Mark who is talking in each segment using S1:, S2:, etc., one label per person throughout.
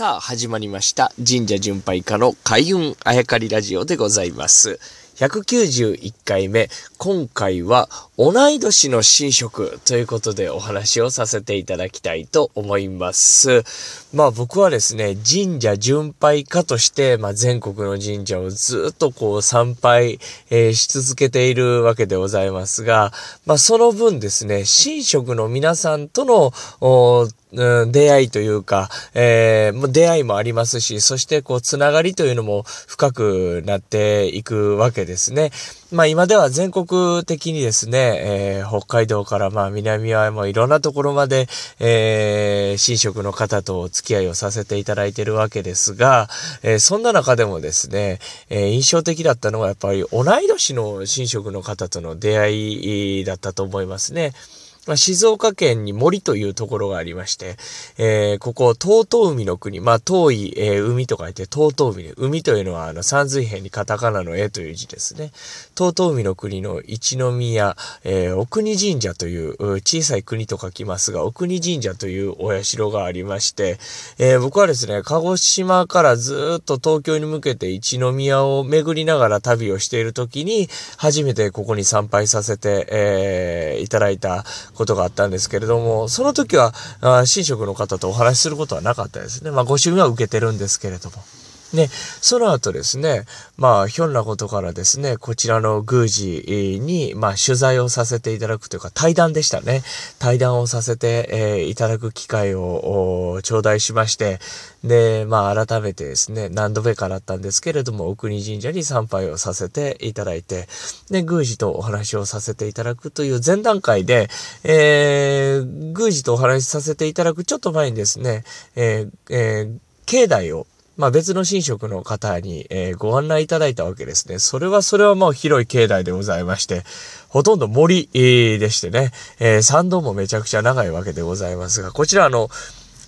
S1: さあ、始まりました。神社巡拝家の開運あやかりラジオでございます。191回目。今回は同い年の神職ということでお話をさせていただきたいと思います。まあ僕はですね、神社巡拝家として、まあ全国の神社をずっとこう参拝、えーし続けているわけでございますが、まあその分ですね、神職の皆さんとの、うん出会いというか、えー出会いもありますし、そしてこう、つながりというのも深くなっていくわけですね。まあ今では全国的にですね、えー北海道からまあ南はもういろんなところまで、えー、神職の方とお付き合いをさせていただいているわけですが、えーそんな中でもですね、えー印象的だったのはやっぱり同い年の神職の方との出会いだったと思いますね。まあ、静岡県に森というところがありまして、えーここ、遠々海の国、まあ、遠い、えー海と書いて、遠々海。海というのは、あの、三髄辺にカタカナの絵という字ですね。遠々海の国の一宮、えー、お国神社という、小さい国と書きますが、お国神社というお社がありまして、えー僕はですね、鹿児島からずっと東京に向けて一宮を巡りながら旅をしている時に、初めてここに参拝させて、えーいただいたことがあったんですけれども、その時は、あ神職の方とお話しすることはなかったですね。まあ、ご趣味は受けてるんですけれども。ね、その後ですね、まあ、ひょんなことからですね、こちらの宮司に、まあ、取材をさせていただくというか、対談でしたね。対談をさせて、えーいただく機会を頂戴しまして、で、まあ、改めてですね、何度目かだったんですけれども、お国神社に参拝をさせていただいて、で、宮司とお話をさせていただくという前段階で、えー、宮司とお話しさせていただくちょっと前にですね、えーえー境内をまあ別の神職の方に、えーご案内いただいたわけですね。それはそれはもう広い境内でございまして、ほとんど森、えーでしてね、えー参道もめちゃくちゃ長いわけでございますが、こちらあの、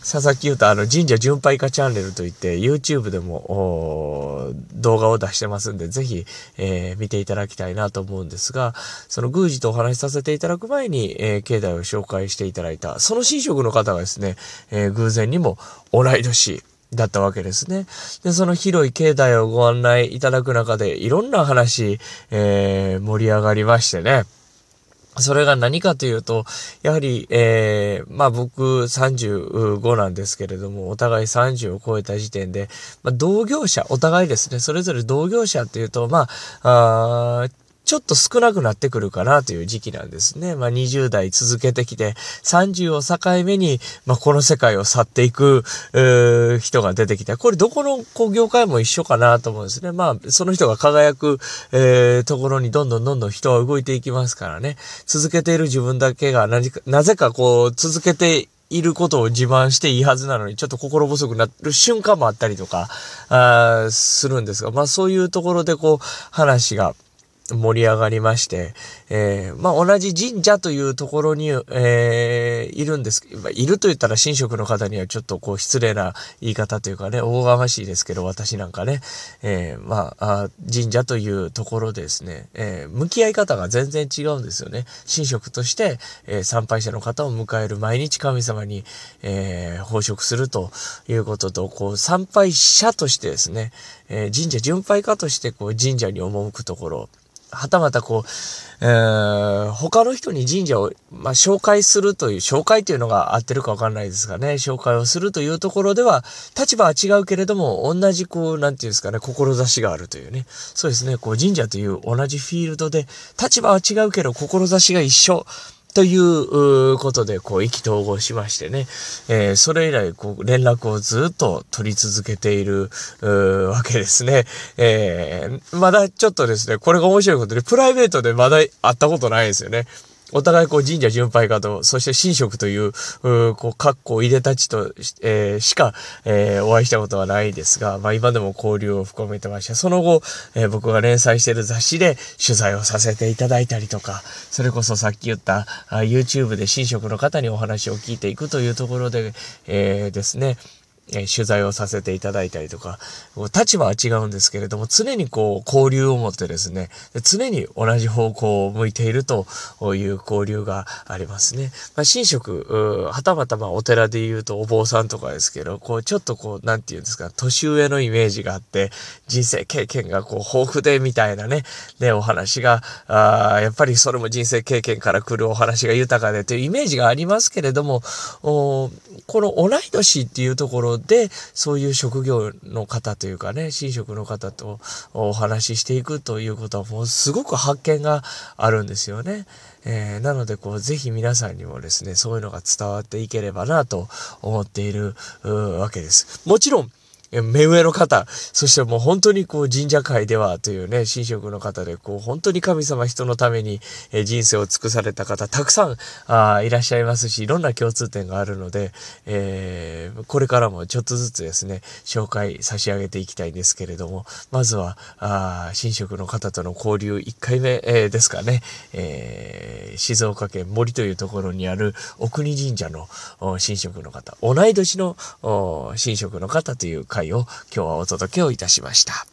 S1: 佐々木優太、あの、神社巡拝家チャンネルといって、YouTube でも、動画を出してますんで、ぜひ、えー見ていただきたいなと思うんですが、その宮司とお話しさせていただく前に、えー境内を紹介していただいた、その神職の方がですね、えー偶然にも同い年、だったわけですね。で、その広い境内をご案内いただく中で、いろんな話、えー盛り上がりましてね。それが何かというと、やはり、えー、まあ僕35なんですけれども、お互い30を超えた時点で、まあ同業者、お互いですね、それぞれ同業者っていうと、まあ、あちょっと少なくなってくるかなという時期なんですね。まあ20代続けてきて、30を境目に、まあこの世界を去っていく、人が出てきて、これどこのこう業界も一緒かなと思うんですね。まあその人が輝く、えーところにどんどんどんどん人は動いていきますからね。続けている自分だけが何、なぜかこう続けていることを自慢していいはずなのに、ちょっと心細くなる瞬間もあったりとか、あーするんですが、まあそういうところでこう話が、盛り上がりまして、えーまあ、同じ神社というところに、えーいるんです。まあいると言ったら神職の方にはちょっとこう失礼な言い方というかね、おこがましいですけど、私なんかね、えーまあ、神社というところですね、え向き合い方が全然違うんですよね。神職として、え参拝者の方を迎える毎日神様に、えー奉職するということと、こう、参拝者としてですね、え神社巡拝家としてこう神社に赴くところ、はたまたこう、えー他の人に神社を、まあ、紹介するという、紹介というのが合ってるかわかんないですがね、紹介をするというところでは、立場は違うけれども、同じこう、なんていうんですかね、志があるというね。そうですね、こう、神社という同じフィールドで、立場は違うけど、志が一緒。ということで、こう、意気投合しましてね、えーそれ以来、こう、連絡をずっと取り続けている、うわけですね。えーまだちょっとですね、これが面白いことで、プライベートでまだ会ったことないですよね。お互いこう神社巡拝家と、そして神職という、うこう、格好、いでたちと、えーしか、えーお会いしたことはないですが、まあ今でも交流を深めてました。その後、えー僕が連載している雑誌で取材をさせていただいたりとか、それこそさっき言ったあ YouTube で神職の方にお話を聞いていくというところで、えーですね、え取材をさせていただいたりとか、立場は違うんですけれども、常にこう、交流を持ってですね、常に同じ方向を向いているという交流がありますね。まあ、神職、はたまたまお寺で言うとお坊さんとかですけど、こう、ちょっとこう、なんて言うんですか、年上のイメージがあって、人生経験がこう、豊富でみたいなね、で、お話が、あやっぱりそれも人生経験から来るお話が豊かでというイメージがありますけれども、おこの同い年っていうところで、そういう職業の方というかね、神職の方とお話ししていくということは、もうすごく発見があるんですよね。えー、なので、こう、ぜひ皆さんにもですね、そういうのが伝わっていければなと思っているわけです。もちろん、目上の方、そしてもう本当にこう神社界ではというね、神職の方で、こう本当に神様人のために人生を尽くされた方、たくさんあいらっしゃいますし、いろんな共通点があるので、えー、これからもちょっとずつですね、紹介差し上げていきたいんですけれども、まずは、あ神職の方との交流1回目、えー、ですかね、えー、静岡県森というところにある奥国神社の神職の方、同い年の神職の方という会回を今日はお届けをいたしました。